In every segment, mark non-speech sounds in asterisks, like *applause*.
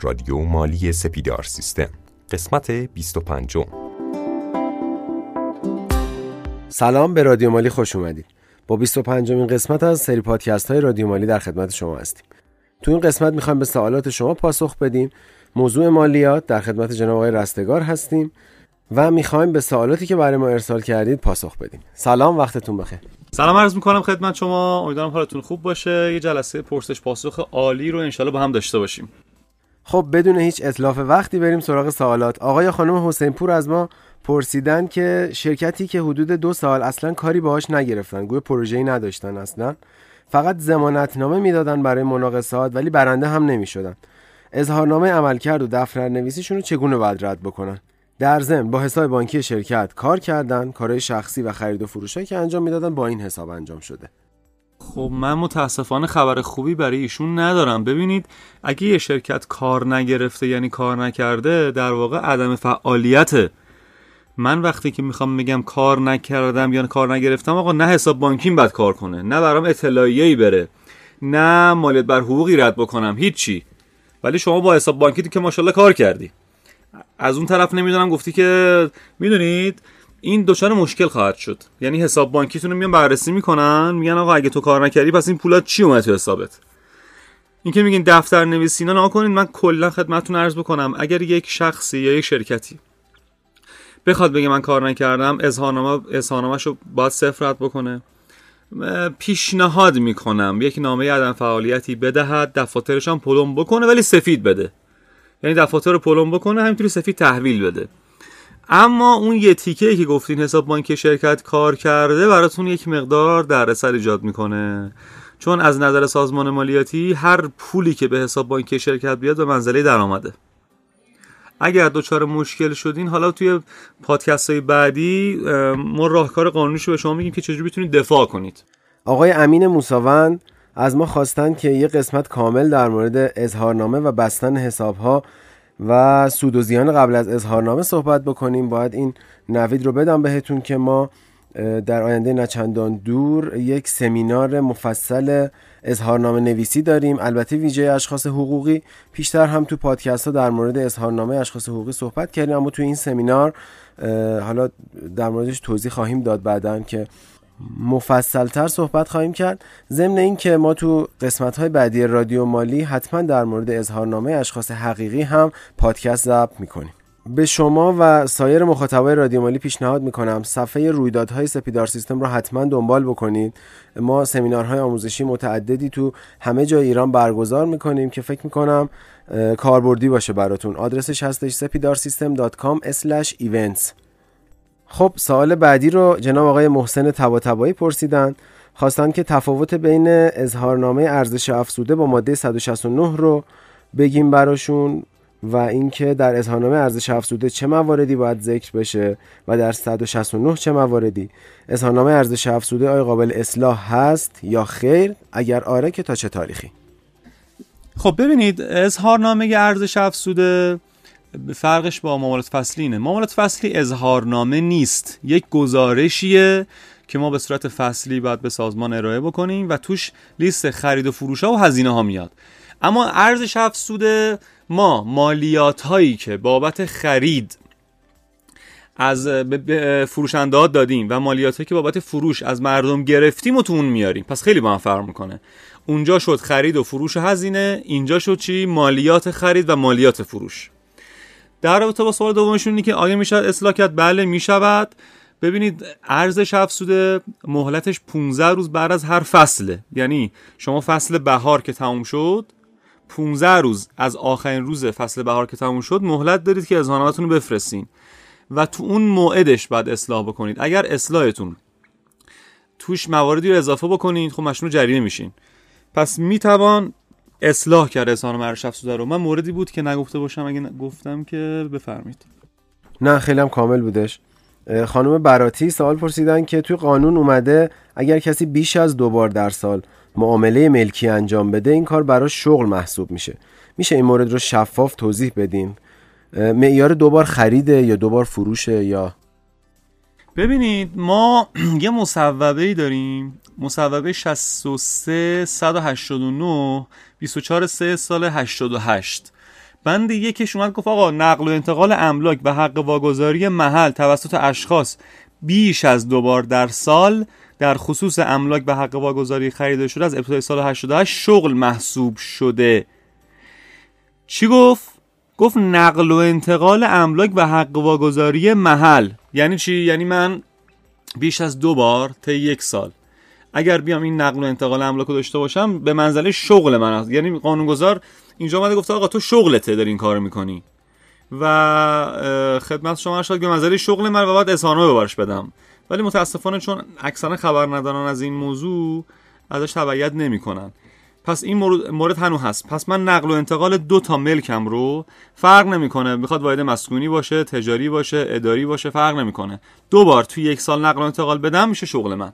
رادیو مالی سپیدار سیستم. قسمت 25 سلام به رادیو مالی خوش اومدید. با 25 مین قسمت از سری پادکست های رادیو مالی در خدمت شما هستیم. تو این قسمت می‌خوایم به سوالات شما پاسخ بدیم. موضوع مالیات در خدمت جناب آقای رستگار هستیم و می‌خوایم به سوالاتی که برای ما ارسال کردید پاسخ بدیم. سلام وقتتون بخیر. سلام عرض می‌کنم خدمت شما. امیدوارم حالتون خوب باشه. یه جلسه پرسش پاسخ عالی رو انشالله با هم داشته باشیم. خب بدون هیچ اطلاف وقتی بریم سراغ سوالات آقای خانم حسین پور از ما پرسیدن که شرکتی که حدود دو سال اصلا کاری باهاش نگرفتن گویا پروژه‌ای نداشتن اصلا. فقط زمانتنامه می‌دادن برای مناقصات ولی برنده هم نمی‌شدن. اظهارنامه عملکرد و دفتر نویسیشون رو چگونه باید رد بکنن؟ در ضمن با حساب بانکی شرکت کار کردن کارهای شخصی و خرید و فروشایی که انجام می‌دادن با این حساب انجام شده. خب من متاسفانه خبر خوبی برای ایشون ندارم. ببینید اگه یه شرکت کار نگرفته یعنی کار نکرده در واقع عدم فعالیته من وقتی که می‌خوام میگم کار نکردم یا کار نگرفتم آقا نه حساب بانکیم باید کار کنه نه برام اطلاعیه‌ای بره نه مالیات بر حقوقی رد بکنم هیچی. ولی شما با حساب بانکی که ماشاءالله کار کردی. از اون طرف نمی‌دونم گفتی که می‌دونید این دچار مشکل خواهد شد. یعنی حساب بانکیتون رو میان بررسی می‌کنن میگن آقا اگه تو کار نکردی پس این پولات چی اومد تو حسابت؟ این که میگین دفتر نویسینا نکنید من کلا خدمتتون عرض بکنم اگر یک شخصی یا یک شرکتی بخواد بگه من کار نکردم اظهارنامه اظهارنامه‌شو باید صفر رد بکنه. پیشنهاد می‌کنم یک نامه عدم فعالیتی بدهد دفاترش هم پلم بکنه ولی سفید بده. یعنی دفاتر رو پلم بکنه همینطوری سفید تحویل بده. اما اون یه تیکه که گفتین حساب بانکی شرکت کار کرده براتون یک مقدار دردسر ایجاد می‌کنه. چون از نظر سازمان مالیاتی هر پولی که به حساب بانکی شرکت بیاد به منزله درآمده. اگر دچار مشکل شدین حالا توی پادکست های بعدی ما راهکار قانونیشو به شما میگیم که چجوری بتونید دفاع کنید. آقای امین موساوند از ما خواستن که یه قسمت کامل در مورد اظهارنامه و بستن حسابها و سود و زیان قبل از اظهارنامه صحبت بکنیم. باید این نوید رو بدم بهتون که ما در آینده نچندان دور یک سمینار مفصل اظهارنامه نویسی داریم. البته ویژه اشخاص حقوقی پیشتر هم تو پادکست ها در مورد اظهارنامه اشخاص حقوقی صحبت کردیم اما تو این سمینار حالا در موردش توضیح خواهیم داد بعدا که مفصلتر صحبت خواهیم کرد. ضمن اینکه ما تو قسمت های بعدی رادیو مالی حتما در مورد اظهارنامه اشخاص حقیقی هم پادکست ضبط می‌کنیم. به شما و سایر مخاطبای رادیو مالی پیشنهاد می‌کنم صفحه رویدادهای سپیدار سیستم رو حتما دنبال بکنید. ما سمینارهای آموزشی متعددی تو همه جای ایران برگزار می‌کنیم که فکر می‌کنم کاربردی باشه براتون. آدرسش هستش sepidarsystem.com/events خب سوال بعدی رو جناب آقای محسن تباتبایی پرسیدن. خواستن که تفاوت بین اظهارنامه ارزش افزوده با ماده 169 رو بگیم براشون و اینکه در اظهارنامه ارزش افزوده چه مواردی باید ذکر بشه و در 169 چه مواردی. اظهارنامه ارزش افزوده آیا قابل اصلاح هست یا خیر؟ اگر آره که تا چه تاریخی؟ خب ببینید اظهارنامه ارزش افزوده فرقش با معاملات فصلی اینه. معاملات فصلی اظهارنامه نیست. یک گزارشیه که ما به صورت فصلی باید به سازمان ارائه بکنیم و توش لیست خرید و فروش ها و هزینه ها میاد. اما ارزش افزوده ما مالیات هایی که بابت خرید از فروشنده دادیم و مالیات هایی که بابت فروش از مردم گرفتیم و تو اون میاریم. پس خیلی با هم فرق می‌کنه. اونجا شد خرید و فروش هزینه اینجا شد چی؟ مالیات خرید و مالیات فروش. در رابطه با سوال دومشون که آیا می‌شود اصلاح کرد؟ بله می‌شود ببینید ارزش افزوده مهلتش 15 روز بعد از هر فصله. یعنی شما فصل بهار که تموم شد 15 روز از آخرین روز فصل بهار که تموم شد مهلت دارید که اظهارنامه‌تون رو بفرستین. و تو اون موعدش بعد اصلاح بکنید. اگر اصلاحتون توش مواردی رو اضافه بکنید خب مشمول جریمه میشین. پس می‌توان اصلاح کرد اظهارنامه ارزش افزوده رو. من موردی بود که نگفته باشم اگه گفتم که بفرمایید. نه خیلی هم کامل بودش. خانم براتی سوال پرسیدن که توی قانون اومده اگر کسی بیش از دو بار در سال معامله ملکی انجام بده این کار براش شغل محسوب میشه. میشه این مورد رو شفاف توضیح بدین؟ معیار دوبار خریده یا دوبار فروشه یا؟ ببینید ما *clears throat* یه مصوبه ای داریم مصوبه 63 189 24 3 سال 88 بند یکش اومد گفت آقا نقل و انتقال املاک و حق واگذاری محل توسط اشخاص بیش از دو بار در سال در خصوص املاک به حق واگذاری خریده شده از ابتدای سال 88 شغل محسوب شده. چی گفت؟ گفت نقل و انتقال املاک و حق واگذاری محل. یعنی چی؟ یعنی من بیش از دو بار تا یک سال اگر بیام این نقل و انتقال املاک داشته باشم به منزله شغل من هست یعنی قانونگذار اینجا اومده گفته آقا تو شغلته داری این کار می‌کنی. و خدمت شما شد که منزله شغل من و باید اظهارنامه ببرش بدم. ولی متاسفانه چون اکثرا خبر ندارن از این موضوع ازش تبعیت نمی‌کنن. پس این مورد, مورد هنو هست. پس من نقل و انتقال دو تا ملکم رو فرق نمی‌کنه. می‌خواد واحد مسکونی باشه تجاری باشه اداری باشه فرق نمی‌کنه. دو بار توی یک سال نقل و انتقال بدم میشه شغل من.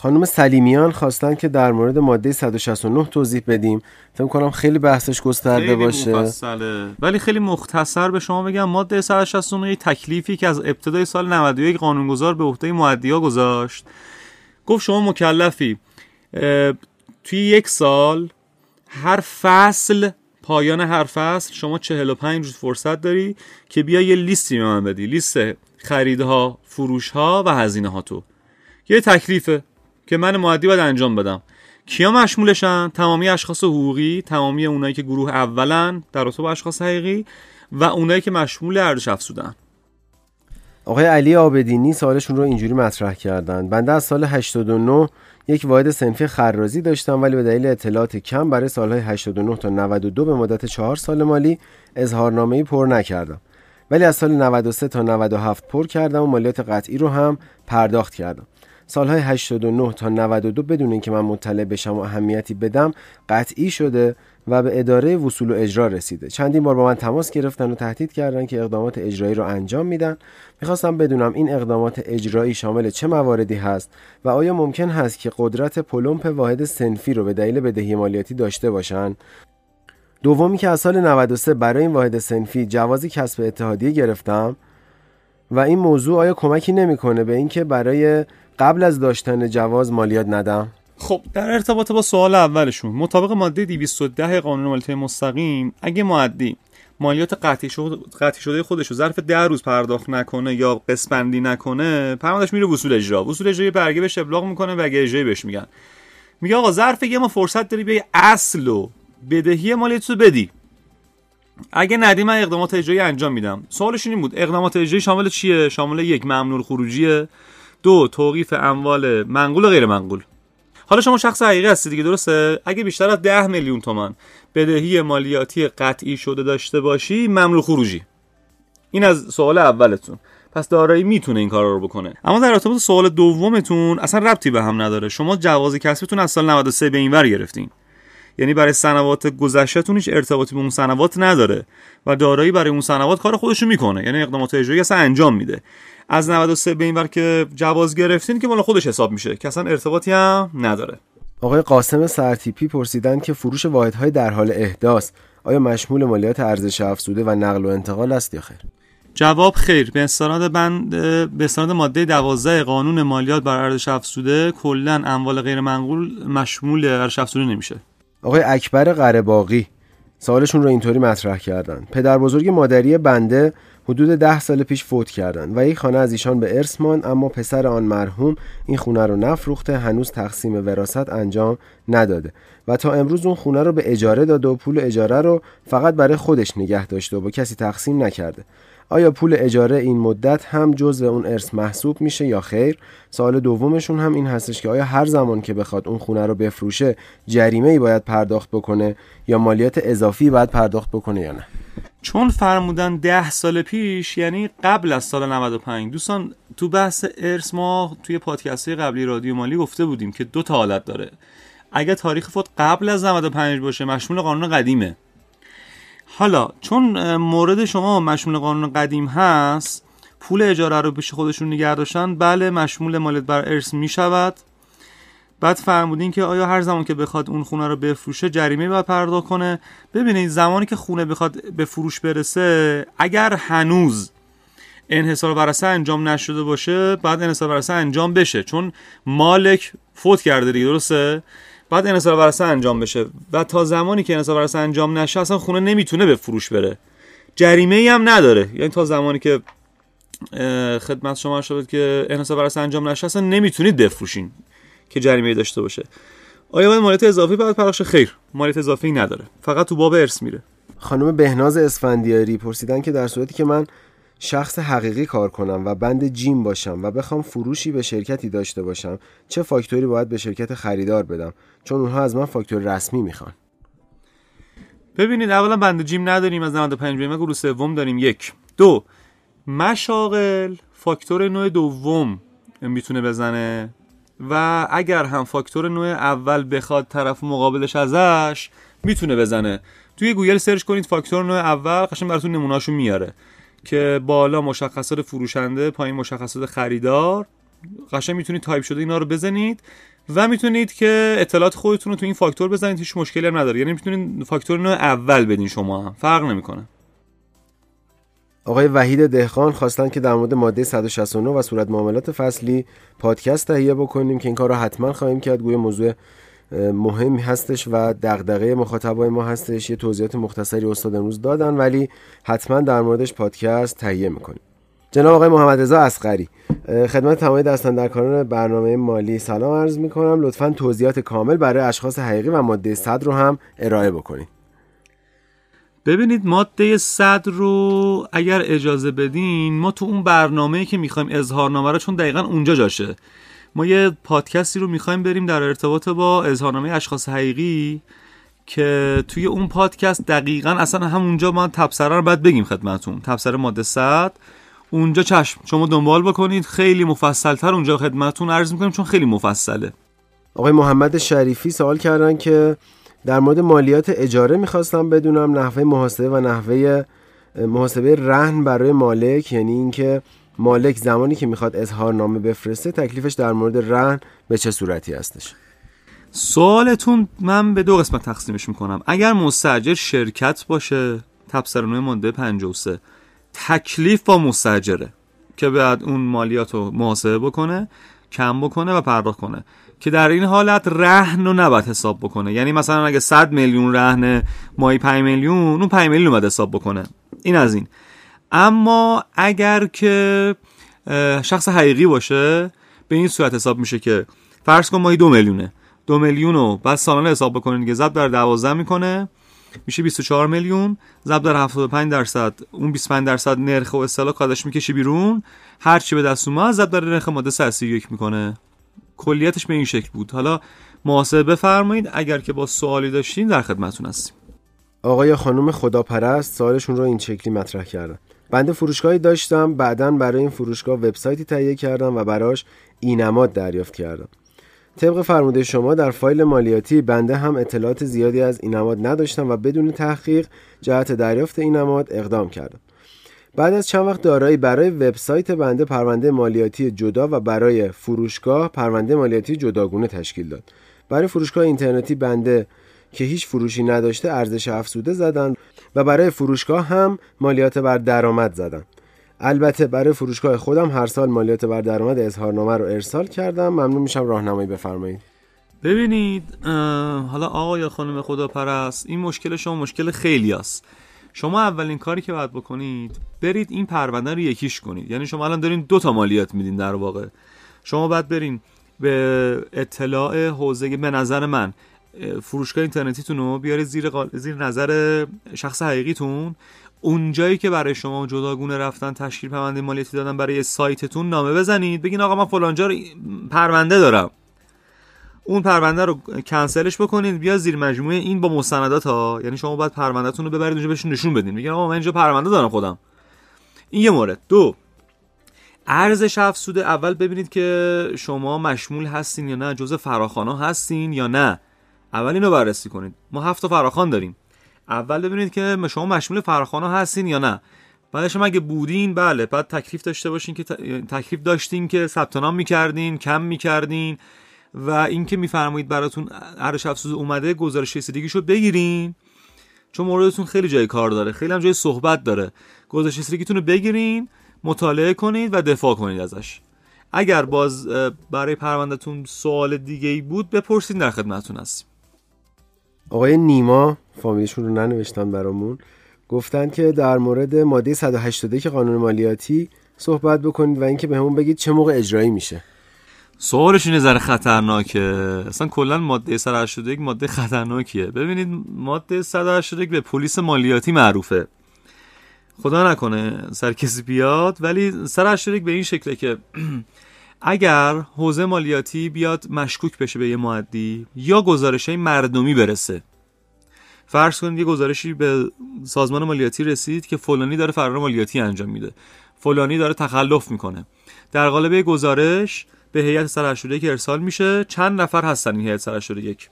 خانم سلیمیان خواستن که در مورد ماده 169 توضیح بدیم. فکر کنم خیلی بحثش گسترده باشه. مفصله. ولی خیلی مختصر به شما بگم ماده 169 یک تکلیفی که از ابتدای سال 91 قانونگذار به عهده مؤدیا گذاشت. گفت شما مکلفی. توی یک سال هر فصل پایان هر فصل شما 45 روز فرصت داری که بیا یه لیستی به من بدی. لیست خریدها فروشها و هزینه ها تو یه تکلیفه. که من معدی باید انجام بدم. کیا مشمولشن؟ تمامی اشخاص حقوقی تمامی اونایی که گروه اولن در رابطه با اشخاص حقیقی و اونایی که مشمول ارزش افزودن. آقای علی آبدینی سالشون رو اینجوری مطرح کردن. بنده از سال 89 یک واحد سنفی خرازی داشتم ولی به دلیل اطلاعات کم برای سالهای 89 تا 92 به مدت 4 سال مالی اظهارنامه پر نکردم. ولی از سال 93 تا 97 پر کردم و مالیات قطعی رو هم پرداخت کردم. سالهای 89 تا 92 بدون اینکه من مطلع بشم و اهمیتی بدم قطعی شده و به اداره وصول و اجرا رسیده. چندین بار با من تماس گرفتن و تهدید کردن که اقدامات اجرایی رو انجام میدن. می‌خواستم بدونم این اقدامات اجرایی شامل چه مواردی هست و آیا ممکن هست که قدرت پلمپ واحد سنفی رو به دلیل بدهی مالیاتی داشته باشن؟ دومی که از سال 93 برای این واحد سنفی جوازی کسب اتحادیه گرفتم و این موضوع آیا کمکی نمی‌کنه به اینکه برای قبل از داشتن جواز مالیات ندم؟ خب در ارتباط با سوال اولشون مطابق ماده 210 قانون مالیات مستقیم اگه معدی مالیات قطعی شده, قطعی شده خودش رو ظرف ده روز پرداخت نکنه یا قسمندی نکنه پرمادش میره وصول اجرا. وصول اجرا برگه بهش ابلاغ می‌کنه و اجرایی بهش میگن. میگه آقا ظرف یه ما فرصت داری بیای اصل و بدهی مالیات رو بدی. اگه ندی من اقدامات اجرایی انجام میدم. سوالش این بود اقدامات اجرایی شامل چیه؟ شامل یک ممنوع خروجیه. دو توقیف اموال منقول و غیر منقول. حالا شما شخص حقیقی هستی دیگه درسته؟ اگه بیشتر از 10 میلیون تومان بدهی مالیاتی قطعی شده داشته باشی ممنوع خروجی. این از سوال اولتون. پس دارایی می‌تونه این کار رو بکنه. اما در ارتباط سوال دومتون اصلا ربطی به هم نداره. شما جواز کسبتون از سال 93 به اینور گرفتین. یعنی برای سنوات گذشتهتون هیچ ارتباطی به اون سنوات نداره و دارایی برای اون سنوات کار خودشو می‌کنه. یعنی اقدامات اجرایی اصلا انجام میده. از 93 به اینور که جواز گرفتین که مال خودش حساب میشه که اصلا ارتباطی هم نداره. آقای قاسم سرتیپی پرسیدن که فروش واحدهای در حال احداث آیا مشمول مالیات ارزش افزوده و نقل و انتقال است یا خیر؟ جواب خیر. به استناد بند به استناد ماده 12 قانون مالیات بر ارزش افزوده کلا اموال غیر منقول مشمول ارزش افزوده نمیشه. آقای اکبر قرباقی سوالشون رو اینطوری مطرح کردن. پدر بزرگ مادری بنده حدود ده سال پیش فوت کردند و یک خانه از ایشان به ارث ماند اما پسر آن مرحوم این خونه رو نفروخته هنوز تقسیم وراثت انجام نداده و تا امروز اون خونه رو به اجاره داده و پول اجاره رو فقط برای خودش نگه داشته و با کسی تقسیم نکرده. آیا پول اجاره این مدت هم جزء اون ارث محسوب میشه یا خیر؟ سوال دومشون هم این هستش که آیا هر زمان که بخواد اون خونه رو بفروشه جریمه ای باید پرداخت بکنه یا مالیات اضافی باید پرداخت بکنه یا نه؟ چون فرمودن ده سال پیش یعنی قبل از سال 95 دوستان تو بحث ارث ما توی پادکست قبلی رادیو مالی گفته بودیم که دو تا حالت داره. اگر تاریخ فوت قبل از 95 باشه مشمول قانون قدیمه. حالا چون مورد شما مشمول قانون قدیم هست پول اجاره رو پیش خودشون نگه داشتن بله مشمول مالیات بر ارث می شود بعد فرمودین که آیا هر زمان که بخواد اون خونه رو بفروشه جریمه باید پرداخت کنه؟ ببینید زمانی که خونه بخواد به فروش برسه اگر هنوز انحصار ورثه انجام نشده باشه بعد انحصار ورثه انجام بشه. چون مالک فوت کرده دیگه درسته؟ بعد انحصار ورثه انجام بشه. و تا زمانی که انحصار ورثه انجام نشه اصلا خونه نمی‌تونه به فروش بره. جریمه ای هم نداره. یعنی تا زمانی که خدمت شما شد که انحصار ورثه انجام نشه اصلا نمی‌تونید بفروشین. که جریمه داشته باشه. آیا باید مالیات اضافی باید پرداخت خیر؟ مالیات اضافی نداره. فقط تو باب ارث میره. خانم بهناز اسفندیاری پرسیدن که در صورتی که من شخص حقیقی کار کنم و بند جیم باشم و بخوام فروشی به شرکتی داشته باشم چه فاکتوری باید به شرکت خریدار بدم؟ چون اونها از من فاکتور رسمی می‌خوان. ببینید اولا بند جیم نداریم از 95 بیمه گروه سوم داریم. یک. دو. مشاغل فاکتور نوع دوم می‌تونه بزنه. و اگر هم فاکتور نوع اول بخواد طرف مقابلش ازش می‌تونه بزنه. توی گوگل search کنید فاکتور نوع اول قشنگ براتون نمونهاشو میاره. که بالا مشخصات فروشنده پایین مشخصات خریدار قشنگ می‌تونید تایپ شده اینا رو بزنید و می‌تونید که اطلاعات خودتون رو تو این فاکتور بزنید هیچ مشکلی هم نداره. یعنی می‌تونید فاکتور نوع اول بدین شما هم. فرق نمی‌کنه. آقای وحید دهخان خواستن که در مورد ماده 169 و صورت معاملات فصلی پادکست تهیه بکنیم که این کار رو حتما خواهیم کرد. گویا موضوع مهمی هستش و دغدغه مخاطبای ما هستش. یه توضیحات مختصری استاد امروز دادن ولی حتما در موردش پادکست تهیه می‌کنیم. جناب آقای محمد رضا اسقری خدمت تمامی دستاندرکاران برنامه مالی سلام عرض می‌کنم. لطفا توضیحات کامل برای اشخاص حقیقی و ماده 100 رو هم ارائه بکنید. ببینید ماده 100 رو اگر اجازه بدین ما تو اون برنامه که می‌خوایم اظهارنامه رو چون دقیقا اونجا جاشه ما یه پادکستی رو می‌خوایم بریم در ارتباط با اظهارنامه اشخاص حقیقی که توی اون پادکست دقیقا اصلا همونجا ما تبصره رو باید بگیم خدمتون تبصره ماده 100 اونجا چشم. شما دنبال بکنید. خیلی مفصلتر اونجا خدمتون عرض می‌کنیم چون خیلی مفصله. آقای محمد شریفی سوال کردن که در مورد مالیات اجاره می‌خواستم بدونم نحوه محاسبه و نحوه محاسبه رهن برای مالک یعنی اینکه مالک زمانی که می‌خواد اظهارنامه بفرسته تکلیفش در مورد رهن به چه صورتی هستش؟ سوالتون من به دو قسمت تقسیمش می‌کنم. اگر مستجر شرکت باشه تبصرانه ماده 53 تکلیف با مستجره که بعد اون مالیات رو محاسبه بکنه کم بکنه و پرداخت کنه. که در این حالت رهن رو نباید حساب بکنه. یعنی مثلا اگه 100 میلیون رهن مایی 5 میلیون اون 5 میلیون باید حساب بکنه. این از این. اما اگر که شخص حقیقی باشه به این صورت حساب میشه که فرض کن مایی دو میلیونه. دو میلیون رو بعد سالانه حساب بکنید که ضرب در 12 می‌کنه میشه 24 میلیون. ضرب در 75 درصد اون 25 درصد نرخ و اصطلاح کادش می‌کشه بیرون. هر چی به دست اومد ضرب در نرخ ماده 31 می‌کنه. کلیتش به این شکل بود. حالا محاسبه بفرمایید اگر که با سوالی داشتین در خدمتتون هستیم. آقای خانم خداپرست سوالشون رو این شکلی مطرح کردن. بنده فروشگاهی داشتم بعدا برای این فروشگاه وبسایتی تهیه کردم و براش اینماد دریافت کردم. طبق فرموده شما در فایل مالیاتی بنده هم اطلاعات زیادی از اینماد نداشتم و بدون تحقیق جهت دریافت اینماد اقدام کردم. بعد از چند وقت دارایی برای وبسایت بنده پرونده مالیاتی جدا و برای فروشگاه پرونده مالیاتی جداگونه تشکیل داد. برای فروشگاه اینترنتی بنده که هیچ فروشی نداشته ارزش افزوده زدن و برای فروشگاه هم مالیات بر درآمد زدن. البته برای فروشگاه خودم هر سال مالیات بر درآمد اظهارنامه رو ارسال کردم. ممنون میشم راهنمایی بفرمایید. ببینید حالا آقا یا خانم خدا پرست این مشکل شما مشکل خیلی است شما اولین کاری که باید بکنید برید این پرونده رو یکیش کنید. یعنی شما الان دارین دو تا مالیات میدین در واقع. شما باید برین به اطلاع حوزه به نظر من فروشگاه اینترنتیتون رو بیارید زیر, زیر نظر شخص حقیقیتون. اونجایی که برای شما جداگونه رفتن تشکیل پرونده مالیاتی دادن برای سایتتون نامه بزنید بگین آقا من فلانجا رو پرونده دارم. اون پرونده رو کنسلش بکنید بیا زیر مجموعه این با مستندات ها. یعنی شما باید پروندهتون رو ببرید اونجا بهشون نشون بدین. میگن آقا من اینجا پرونده دارم خودم. این یه مورد. دو ارزش افزوده اول ببینید که شما مشمول هستین یا نه جزء فراخوانا هستین یا نه. اول اینو بررسی کنید. ما هفت تا فراخوان داریم. اول ببینید که شما مشمول فراخوانا هستین یا نه. بعدش هم اگه بودین بله بعد تکلیف داشته باشین که تکلیف داشتین که ثبت نام می‌کردین کم می‌کردین. و اینکه میفرمایید براتون ارزش افزوده اومده گزارش رسیدگیشو بگیرین. چون موردتون خیلی جای کار داره خیلی هم جای صحبت داره. گزارش رسیدگیتون رو بگیرین مطالعه کنید و دفاع کنید ازش. اگر باز برای پروندهتون سوال دیگه ای بود بپرسید در خدمتتون هستیم. آقای نیما فامیلشون رو ننوشتن برامون. گفتن که در مورد ماده 181 قانون مالیاتی صحبت بکنید و اینکه بهمون بگید چه موقع اجرایی میشه. سوالش این ذره خطرناکه. اصلا کلا ماده 181 ماده خطرناکیه. ببینید ماده 181 به پلیس مالیاتی معروفه. خدا نکنه سر کسی بیاد ولی 181 به این شکله که *clears throat* اگر حوزه مالیاتی بیاد مشکوک بشه به یه معدی یا گزارش های مردمی برسه. فرض کنید یه گزارشی به سازمان مالیاتی رسید که فلانی داره فرار مالیاتی انجام میده. فلانی داره تخلف می‌کنه. در قالب گزارش به هیئت 181 ارسال میشه چند نفر هستن این هیئت 181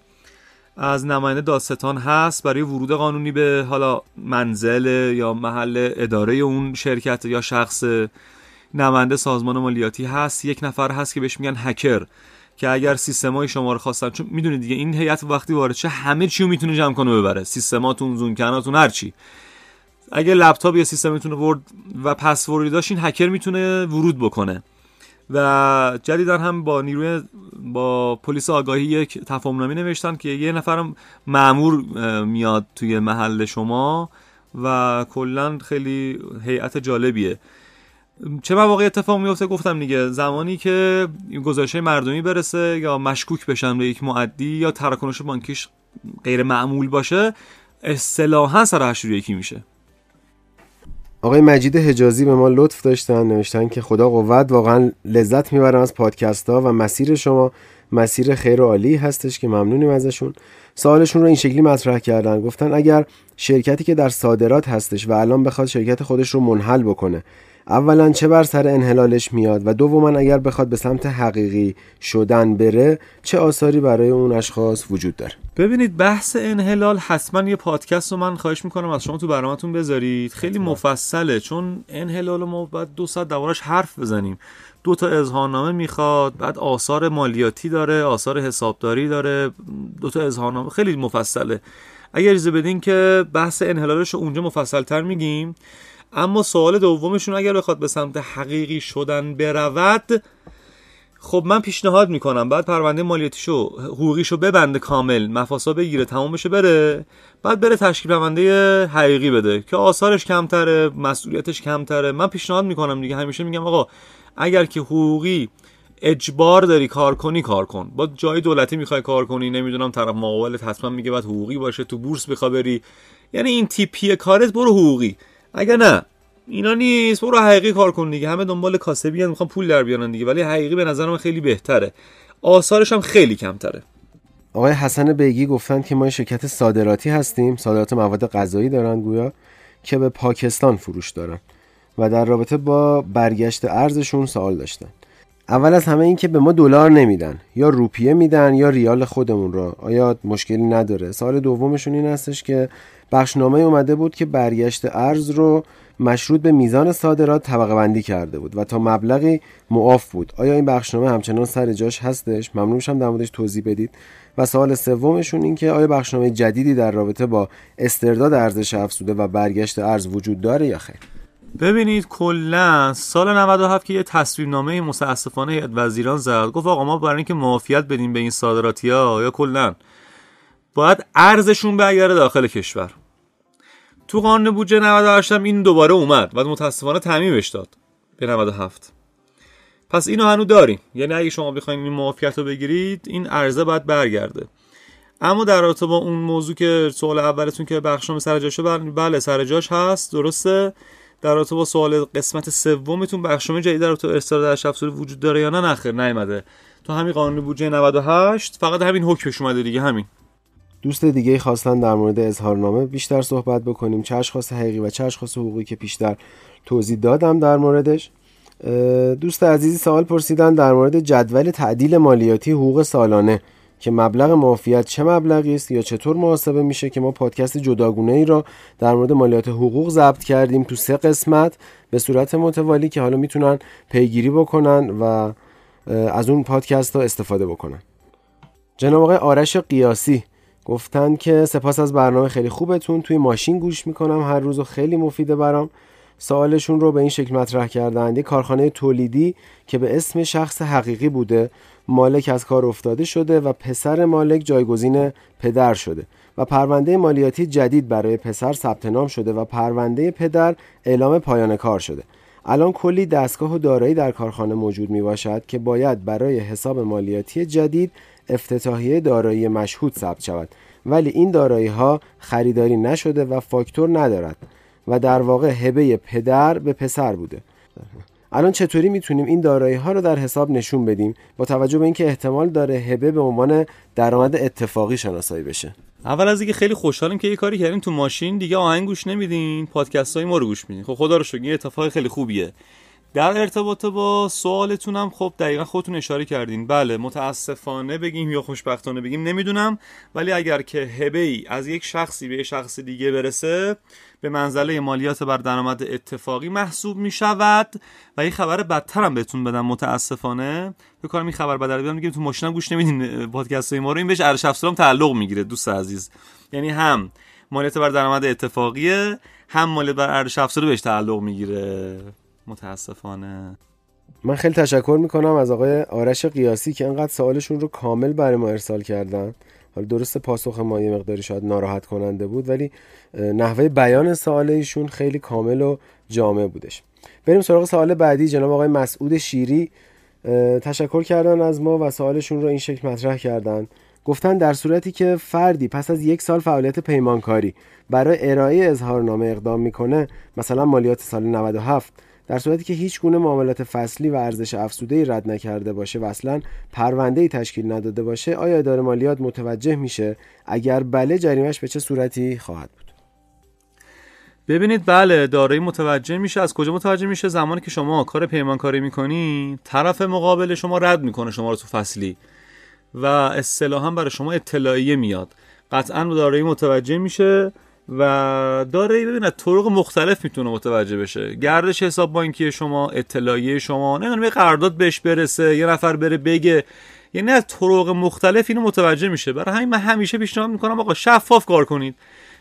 از نماینده داستان هست برای ورود قانونی به حالا منزل یا محل اداره اون شرکت یا شخص نماینده سازمان مالیاتی هست یک نفر هست که بهش میگن هکر که اگر سیستمای شما رو خواستن چون می‌دونید دیگه این هیئت وقتی وارد چه همه چی رو می‌تونه جمع کنه ببره سیستماتون زومکناتون هر چی. اگه لپتاپ یا سیستمتون ورد و پسوردی داشت این هکر می‌تونه ورود بکنه. و جدیدا هم با نیروی با پلیس آگاهی یک تفاهم نوشتن که یه نفرم معمور میاد توی محل شما و کلا خیلی هیئت جالبیه. چه مواقع اتفاق میفته گفتم دیگه زمانی که گزارش مردمی برسه یا مشکوک بشن به یک معدی یا تراکنش بانکیش غیر معمول باشه اصطلاحا سر یکی میشه. آقای مجید حجازی به ما لطف داشتن نوشتن که خدا قوت واقعا لذت می‌برم از پادکست ها و مسیر شما مسیر خیر و عالی هستش که ممنونیم ازشون. سوالشون رو این شکلی مطرح کردن گفتن اگر شرکتی که در صادرات هستش و الان بخواد شرکت خودش رو منحل بکنه اولا چه بر سر انحلالش میاد و دوما اگر بخواد به سمت حقیقی شدن بره چه آثاری برای اون اشخاص وجود داره؟ ببینید بحث انحلال حتما یه پادکست رو من خواهش می‌کنم از شما تو برنامهتون بذارید. خیلی مفصله چون انحلال ما باید دو ساعت دوارش حرف بزنیم. دو تا اظهارنامه می‌خواد بعد آثار مالیاتی داره آثار حسابداری داره دو تا اظهارنامه خیلی مفصله. اگر اجازه بدین که بحث انحلالش رو اونجا مفصلتر میگیم. اما سوال دومشون اگر بخواد به سمت حقیقی شدن برود خب من پیشنهاد می‌کنم. بعد پرونده مالیاتیشو حقوقیشو ببنده کامل مفاسا بگیره تمام بشه بره. بعد بره تشکیل پرونده حقیقی بده که آثارش کمتره مسئولیتش کمتره. من پیشنهاد می‌کنم دیگه همیشه میگم آقا اگر که حقوقی اجبار داری کار کنی کار کن. با جای دولتی می‌خوای کار کنی نمی‌دونم طرف مقابلت حتما میگه باید حقوقی باشه تو بورس بخوای بری. یعنی این تیپی کارت برو حقوقی. اگه نه اینا نیست. برو حقیقی کار کن دیگه. همه دنبال کاسبی هم می‌خوان پول در بیارن دیگه. ولی حقیقی به نظر من خیلی بهتره. آثارش هم خیلی کمتره. آقای حسن بیگی گفتن که ما شرکت صادراتی هستیم. صادرات مواد غذایی دارن گویا که به پاکستان فروش دارن. و در رابطه با برگشت ارزشون سوال داشتن. اول از همه این که به ما دلار نمیدن. یا روپیه میدن یا ریال خودمون رو. آیا مشکلی نداره؟ سال دومشون این هستش که بخشنامه اومده بود که برگشت ارز رو مشروط به میزان صادرات طبقه بندی کرده بود و تا مبلغی معاف بود. آیا این بخشنامه همچنان سر جاش هستش؟ ممنون میشم در موردش توضیح بدید. و سوال سومشون این که آیا بخشنامه جدیدی در رابطه با استرداد ارزش افزوده و برگشت ارز وجود داره یا خیر؟ ببینید کلا سال 97 که یه تصویر نامه متاسفانه وزیران زد. گفت آقا ما برای اینکه معافیت بدیم به این صادراتی ها یا کلا؟ باید ارزشون برگرده داخل کشور. تو قانون بودجه 98 هم این دوباره اومد و متاسفانه تعمیمش داد به 97 پس اینو هنو داریم. یعنی اگه شما بخواید این معافیت رو بگیرید این ارزه باید برگرده. اما در رابطه با اون موضوع که سوال اولتون که بخشنامه سر جاشه بله سر جاش هست. درسته. در رابطه با سوال قسمت سومتون بخشنامه جدید در رابطه استراد اشرف وجود داره یا نه نخیر نیومده. تو همین قانون بودجه 98 فقط همین حکمش اومده دیگه همین. دوست دیگه خواستن در مورد اظهارنامه بیشتر صحبت بکنیم. چه اشخاص حقیقی و چه اشخاص حقوقی که پیشتر توضیح دادم در موردش. دوست عزیزی سوال پرسیدن در مورد جدول تعدیل مالیاتی حقوق سالانه که مبلغ معافیت چه مبلغی است یا چطور محاسبه میشه که ما پادکست جداگونه ای را در مورد مالیات حقوق ضبط کردیم تو سه قسمت به صورت متوالی که حالا می‌تونن پیگیری بکنن و از اون پادکست ها استفاده بکنن. جناب آقای آرش قیاسی گفتن که سپاس از برنامه خیلی خوبتون توی ماشین گوش می‌کنم هر روز خیلی مفیده برام. سوالشون رو به این شکل مطرح کردند. یک کارخانه تولیدی که به اسم شخص حقیقی بوده مالک از کار افتاده شده و پسر مالک جایگزین پدر شده و پرونده مالیاتی جدید برای پسر ثبت نام شده و پرونده پدر اعلام پایان کار شده. الان کلی دستگاه و دارایی در کارخانه موجود می باشد که باید برای حساب مالیاتی جدید افتتاحیه دارایی مشهود ثبت شود. ولی این دارایی ها خریداری نشده و فاکتور ندارد و در واقع هبه پدر به پسر بوده. الان چطوری می‌تونیم این دارایی ها رو در حساب نشون بدیم؟ با توجه به اینکه احتمال داره هبه به عنوان درآمد اتفاقی شناسایی بشه. اول از اینکه خیلی خوشحالیم که یه کاری کردیم تو ماشین دیگه آهنگ گوش نمیدین پادکست های ما رو گوش میدین. خب خدا رو شکر این اتفاق خیلی خوبیه. در ارتباط با سوالتونم خب دقیقا خودتون اشاره کردین. بله متاسفانه بگیم یا خوشبختانه بگیم نمی‌دونم. ولی اگر که هبه ای از یک شخصی به شخص دیگه برسه به منزله مالیات بر درآمد اتفاقی محسوب می شود و یه خبر بدتر هم بهتون بدم متاسفانه. فکر کنم این خبر بدتر بیام میگم تو ماشینم گوش نمیدین پادکست ما رو. این بهش ارشد افسرام تعلق می‌گیره دوست عزیز. یعنی هم مالیات بر درآمد اتفاقیه هم مالیات بر افزار بهش تعلق می‌گیره. متاسفانه. من خیلی تشکر می‌کنم از آقای آرش قیاسی که انقدر سوالشون رو کامل برای ما ارسال کردن. حالا درست پاسخ ما یه مقداری شاید ناراحت کننده بود ولی نحوه بیان سوال ایشون خیلی کامل و جامع بودش. بریم سراغ سوال بعدی. جناب آقای مسعود شیری تشکر کردن از ما و سوالشون رو این شکل مطرح کردن. گفتن در صورتی که فردی پس از یک سال فعالیت پیمانکاری برای ارائه اظهارنامه اقدام می‌کنه مثلا مالیات سال 97 در صورتی که هیچ گونه معاملات فصلی و ارزش افزوده رد نکرده باشه و اصلا پرونده تشکیل نداده باشه آیا اداره مالیات متوجه میشه اگر بله جریمش به چه صورتی خواهد بود؟ ببینید بله دارایی متوجه میشه. از کجا متوجه میشه؟ زمانی که شما کار پیمانکاری می‌کنی طرف مقابل شما رد می‌کنه شما رو تو فصلی و اصطلاحا برای شما اطلاعیه میاد. قطعا دارایی متوجه میشه. و داره ببین طرق مختلف می‌تونه متوجه بشه. گردش حساب بانکی شما اطلاعیه شما نمی‌دونم یه قرارداد بهش برسه یه نفر بره بگه. یعنی از طرق مختلف اینو متوجه میشه. برای همین من همیشه پیشنهاد می‌کنم آقا شفاف کار کنید.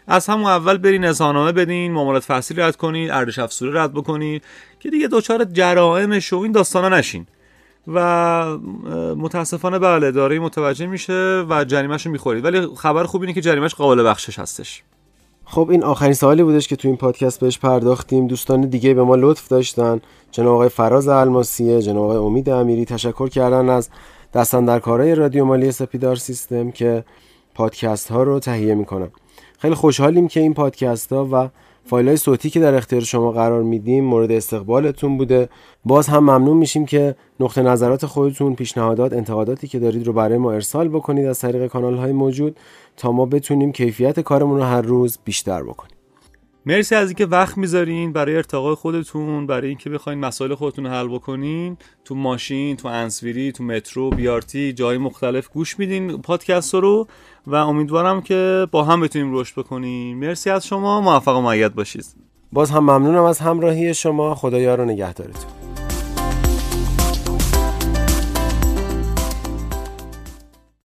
از همون اول برین اظهارنامه بدین معاملات فصلی رد کنید ارزش افزوده رد بکنید که دیگه دچار جرائمش و این داستانا نشین. و متاسفانه بله داره متوجه میشه و جریمهش رو می‌خورید. ولی خبر خوب اینه که جریمهش قابل بخشش هستش. خب این آخرین سوالی بودش که تو این پادکست بهش پرداختیم. دوستان دیگه به ما لطف داشتن. جناب آقای فراز الماسیه جناب آقای امید امیری تشکر کردن از دستان در کارهای رادیو مالی سپیدار سیستم که پادکست ها رو تهیه می‌کنن. خیلی خوشحالیم که این پادکست ها و فایل های صوتی که در اختیار شما قرار میدیم مورد استقبالتون بوده. باز هم ممنون میشیم که نقطه نظرات خودتون پیشنهادات انتقاداتی که دارید رو برای ما ارسال بکنید از طریق کانال های موجود تا ما بتونیم کیفیت کارمون رو هر روز بیشتر بکنیم. مرسی از اینکه وقت می‌ذارین برای ارتقای خودتون برای اینکه بخواین مسائل خودتون رو حل بکنین. تو ماشین تو انسویری تو مترو بیارتی جای مختلف گوش میدین پادکست رو و امیدوارم که با هم بتونیم رشد بکنیم. مرسی از شما. موفق و معید باشید. باز هم ممنونم از همراهی شما. خدایا رو نگهدارتون